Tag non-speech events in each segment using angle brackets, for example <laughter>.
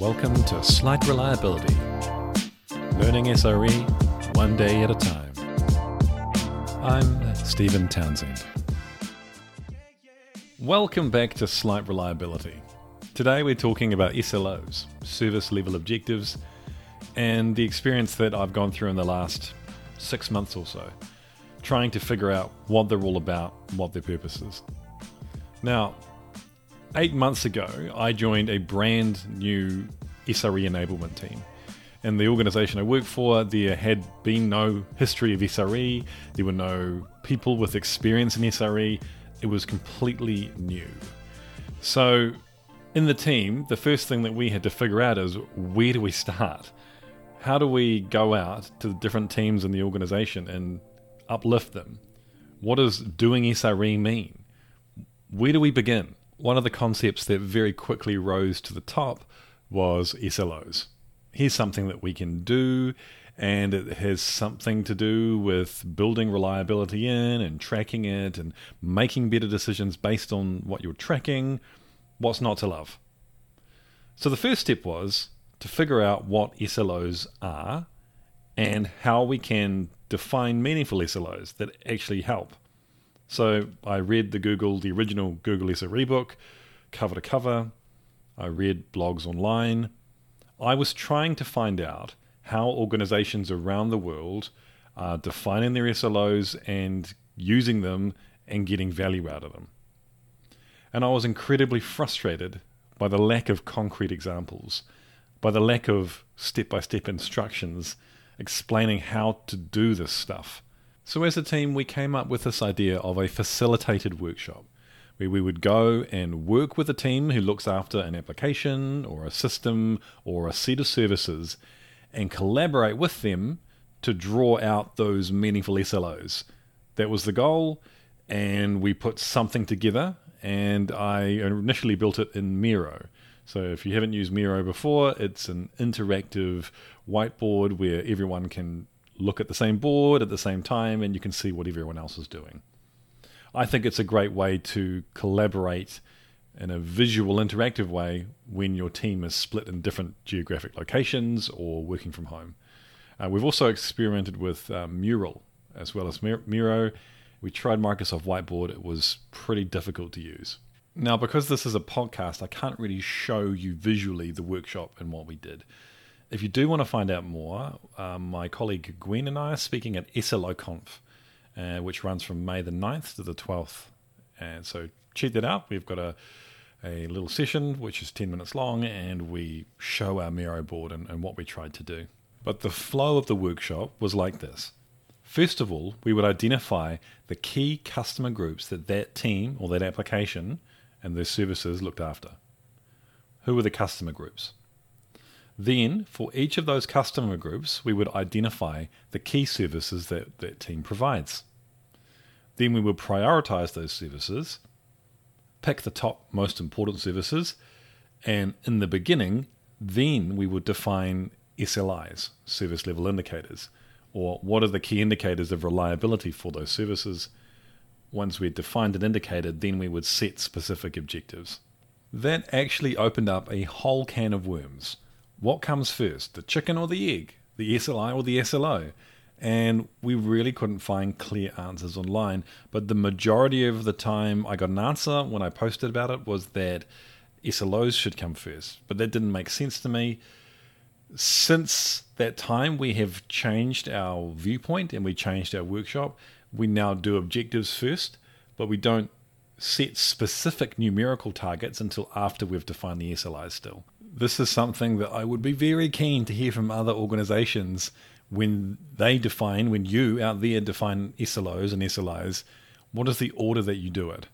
Welcome to Slight Reliability. Learning SRE one day at a time. I'm Stephen Townsend. Welcome back to Slight Reliability. Today we're talking about SLOs, service level objectives, and the experience that I've gone through in the last six months or so, trying to figure out what they're all about, what their purpose is. Now, eight months ago, I joined a brand new SRE enablement team. And the organization I worked for, there had been no history of SRE, there were no people with experience in SRE, it was completely new. So, in the team, the first thing that we had to figure out is where do we start? How do we go out to the different teams in the organization and uplift them? What does doing SRE mean? Where do we begin? One of the concepts that very quickly rose to the top was SLOs. Here's something that we can do, and it has something to do with building reliability in and tracking it and making better decisions based on what you're tracking. What's not to love? So the first step was to figure out what SLOs are and how we can define meaningful SLOs that actually help. So I read the Google, the original Google SRE book, cover to cover. I read blogs online. I was trying to find out how organizations around the world are defining their SLOs and using them and getting value out of them. And I was incredibly frustrated by the lack of concrete examples, by the lack of step by step instructions explaining how to do this stuff. So, as a team, we came up with this idea of a facilitated workshop where we would go and work with a team who looks after an application or a system or a set of services and collaborate with them to draw out those meaningful SLOs. That was the goal, and we put something together. And I initially built it in Miro. So if you haven't used Miro before, it's an interactive whiteboard where everyone can look at the same board at the same time and you can see what everyone else is doing. I think it's a great way to collaborate in a visual, interactive way when your team is split in different geographic locations or working from home. Uh, we've also experimented with uh, Mural as well as Miro. We tried Microsoft Whiteboard, it was pretty difficult to use. Now, because this is a podcast, I can't really show you visually the workshop and what we did. If you do want to find out more, um, my colleague Gwen and I are speaking at SLOconf, uh, which runs from May the 9th to the 12th. And so check that out. We've got a, a little session which is 10 minutes long, and we show our Miro board and, and what we tried to do. But the flow of the workshop was like this. First of all, we would identify the key customer groups that that team or that application and their services looked after. Who were the customer groups? Then, for each of those customer groups, we would identify the key services that that team provides. Then we would prioritize those services, pick the top most important services, and in the beginning, then we would define SLIs, service level indicators, or what are the key indicators of reliability for those services. Once we had defined an indicator, then we would set specific objectives. That actually opened up a whole can of worms what comes first, the chicken or the egg, the SLI or the SLO? And we really couldn't find clear answers online. But the majority of the time I got an answer when I posted about it was that SLOs should come first. But that didn't make sense to me. Since that time, we have changed our viewpoint and we changed our workshop. We now do objectives first, but we don't set specific numerical targets until after we've defined the SLIs still this is something that I would be very keen to hear from other organizations when they define, when you out there define SLOs and SLIs, what is the order that you do it?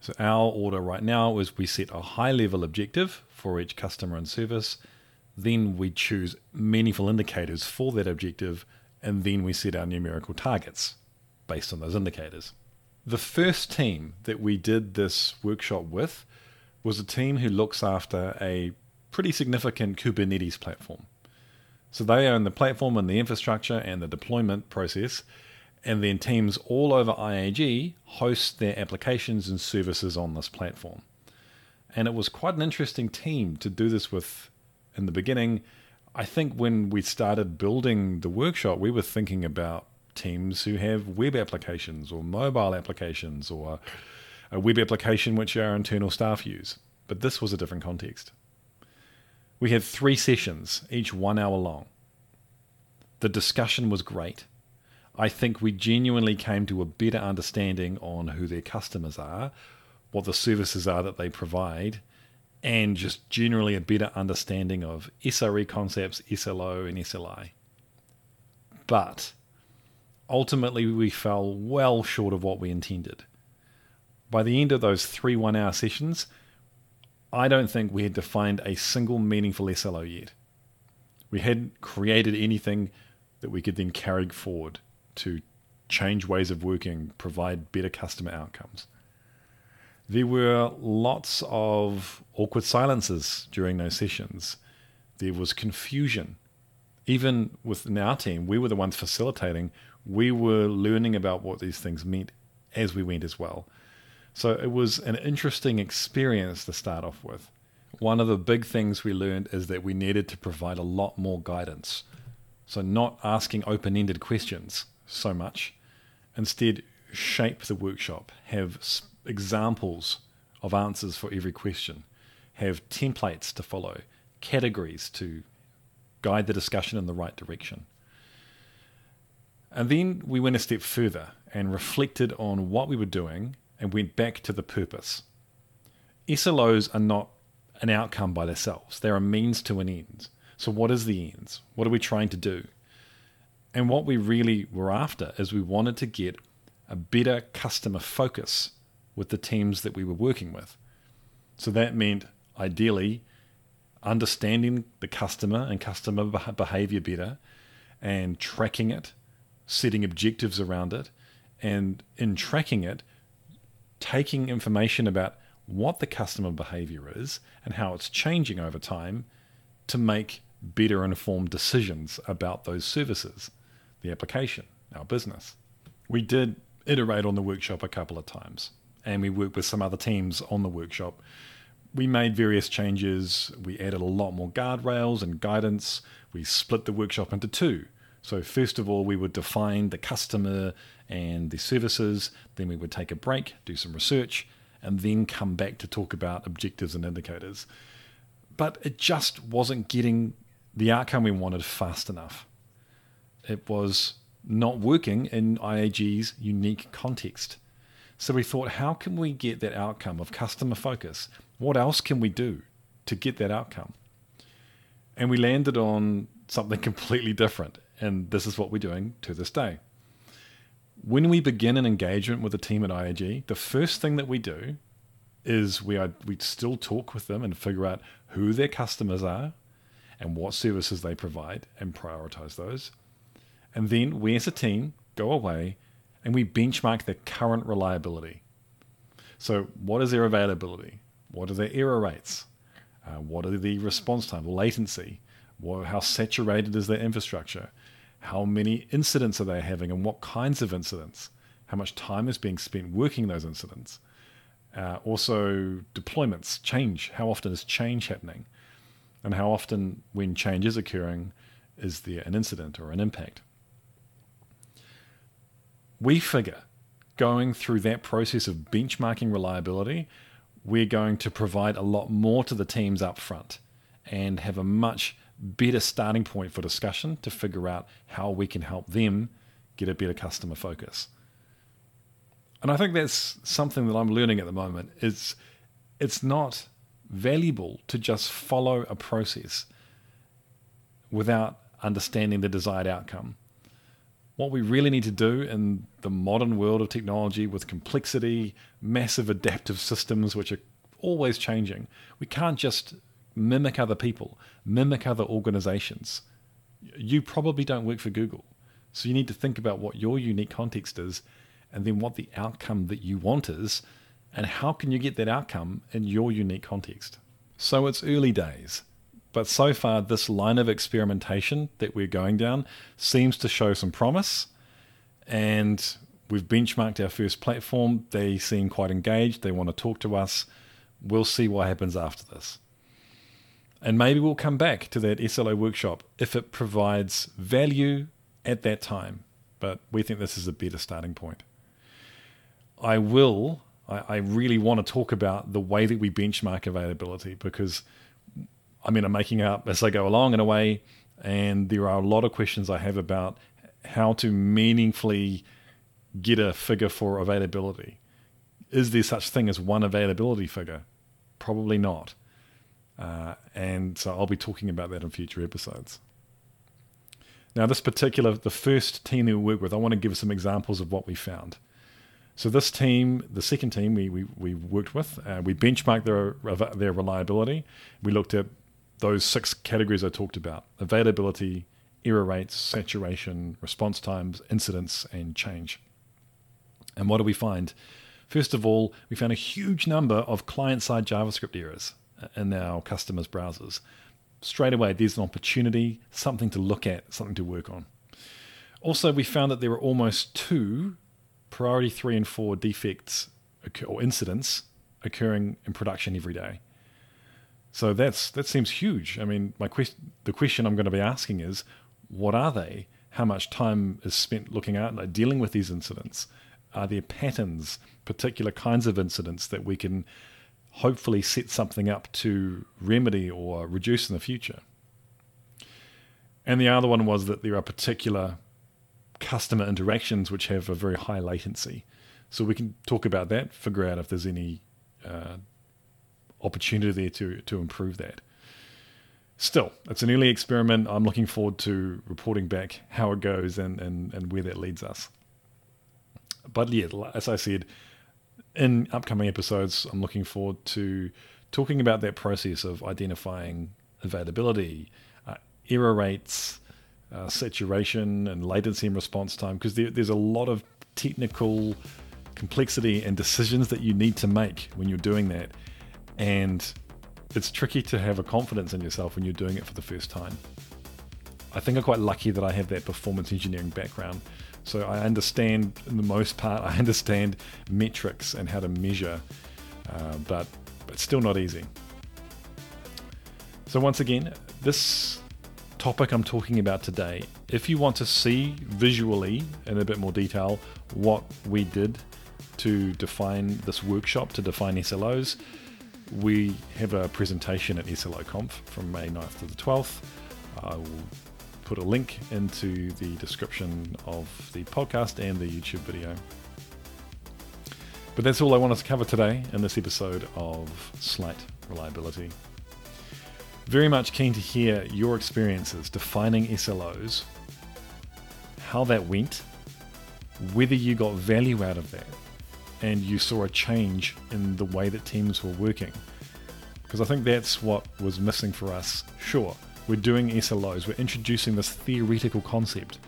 So, our order right now is we set a high level objective for each customer and service, then we choose meaningful indicators for that objective, and then we set our numerical targets based on those indicators. The first team that we did this workshop with was a team who looks after a pretty significant Kubernetes platform. So they own the platform and the infrastructure and the deployment process, and then teams all over IAG host their applications and services on this platform. And it was quite an interesting team to do this with in the beginning, I think when we started building the workshop, we were thinking about teams who have web applications or mobile applications or a web application which our internal staff use. But this was a different context. We had three sessions, each one hour long. The discussion was great. I think we genuinely came to a better understanding on who their customers are, what the services are that they provide, and just generally a better understanding of SRE concepts, SLO, and SLI. But ultimately, we fell well short of what we intended. By the end of those three one hour sessions, I don't think we had defined a single meaningful SLO yet. We hadn't created anything that we could then carry forward to change ways of working, provide better customer outcomes. There were lots of awkward silences during those sessions. There was confusion. Even within our team, we were the ones facilitating. We were learning about what these things meant as we went as well. So it was an interesting experience to start off with. One of the big things we learned is that we needed to provide a lot more guidance. So, not asking open ended questions so much, instead, shape the workshop, have examples of answers for every question, have templates to follow, categories to guide the discussion in the right direction. And then we went a step further and reflected on what we were doing and went back to the purpose. SLOs are not an outcome by themselves, they're a means to an end. So, what is the ends? What are we trying to do? And what we really were after is we wanted to get a better customer focus with the teams that we were working with. So, that meant ideally understanding the customer and customer behavior better and tracking it, setting objectives around it, and in tracking it, taking information about what the customer behavior is and how it's changing over time to make better informed decisions about those services, the application, our business. We did iterate on the workshop a couple of times and we worked with some other teams on the workshop. We made various changes. We added a lot more guardrails and guidance. We split the workshop into two. So, first of all, we would define the customer and the services. Then we would take a break, do some research, and then come back to talk about objectives and indicators. But it just wasn't getting the outcome we wanted fast enough. It was not working in IAG's unique context. So we thought, how can we get that outcome of customer focus? What else can we do to get that outcome? And we landed on something <laughs> completely different. And this is what we're doing to this day when we begin an engagement with a team at IAG, the first thing that we do is we are, we still talk with them and figure out who their customers are and what services they provide and prioritize those. And then we as a team go away and we benchmark their current reliability. So, what is their availability? What are their error rates? Uh, what are the response time, latency? What, how saturated is their infrastructure? How many incidents are they having and what kinds of incidents, how much time is being spent working those incidents. Uh, also, deployments, change. How often is change happening? And how often, when change is occurring, is there an incident or an impact? We figure going through that process of benchmarking reliability, we're going to provide a lot more to the teams up front and have a much better starting point for discussion to figure out how we can help them get a better customer focus. And I think that's something that I'm learning at the moment. Is it's not valuable to just follow a process without understanding the desired outcome. What we really need to do in the modern world of technology with complexity, massive adaptive systems which are always changing, we can't just mimic other people, mimic other organizations. You probably don't work for Google. So you need to think about what your unique context is and then what the outcome that you want is and how can you get that outcome in your unique context. So it's early days, but so far this line of experimentation that we're going down seems to show some promise and we've benchmarked our first platform. They seem quite engaged, they want to talk to us. We'll see what happens after this. And maybe we'll come back to that SLO workshop if it provides value at that time. But we think this is a better starting point. I will, I, I really want to talk about the way that we benchmark availability because I mean, I'm making up as I go along in a way, and there are a lot of questions I have about how to meaningfully get a figure for availability. Is there such thing as one availability figure? Probably not. Uh, and so I'll be talking about that in future episodes. Now, this particular, the first team that we work with, I want to give some examples of what we found. So this team, the second team we, we, we worked with, uh, we benchmarked their, their reliability. We looked at those six categories I talked about availability, error rates, saturation, response times, incidents, and change. And what do we find? First of all, we found a huge number of client side JavaScript errors in our customers' browsers. Straight away, there's an opportunity, something to look at, something to work on. Also, we found that there were almost two priority three and four defects or incidents occurring in production every day. So that's that seems huge. I mean, my quest- the question I'm going to be asking is, what are they? How much time is spent looking at like, dealing with these incidents? Are there patterns, particular kinds of incidents that we can hopefully set something up to remedy or reduce in the future? And the other one was that there are particular customer interactions which have a very high latency. So we can talk about that, figure out if there's any uh, opportunity there to, to improve that. Still, it's an early experiment. I'm looking forward to reporting back how it goes and, and, and where that leads us. But yeah, as I said, in upcoming episodes, I'm looking forward to talking about that process of identifying availability, uh, error rates, uh, saturation, and latency and response time, because there, there's a lot of technical complexity and decisions that you need to make when you're doing that. And it's tricky to have a confidence in yourself when you're doing it for the first time. I think I'm quite lucky that I have that performance engineering background so I understand, in the most part, <laughs> I understand metrics and how to measure, uh, but it's still not easy. So once again, this topic I'm talking about today, if you want to see visually in a bit more detail what we did to define this workshop, to define SLOs, we have a presentation at SLO Conf from May 9th to the 12th. I will put a link into the description of the podcast and the YouTube video. But that's all I wanted to cover today in this episode of Slight Reliability. Very much keen to hear your experiences defining SLOs, how that went, whether you got value out of that, and you saw a change in the way that teams were working. Because I think that's what was missing for us. Sure, we're doing SLOs, we're introducing this theoretical concept.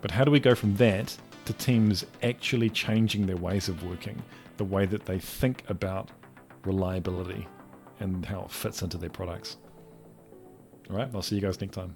But how do we go from that to teams actually changing their ways of working, the way that they think about reliability and how it fits into their products? All right, I'll see you guys next time.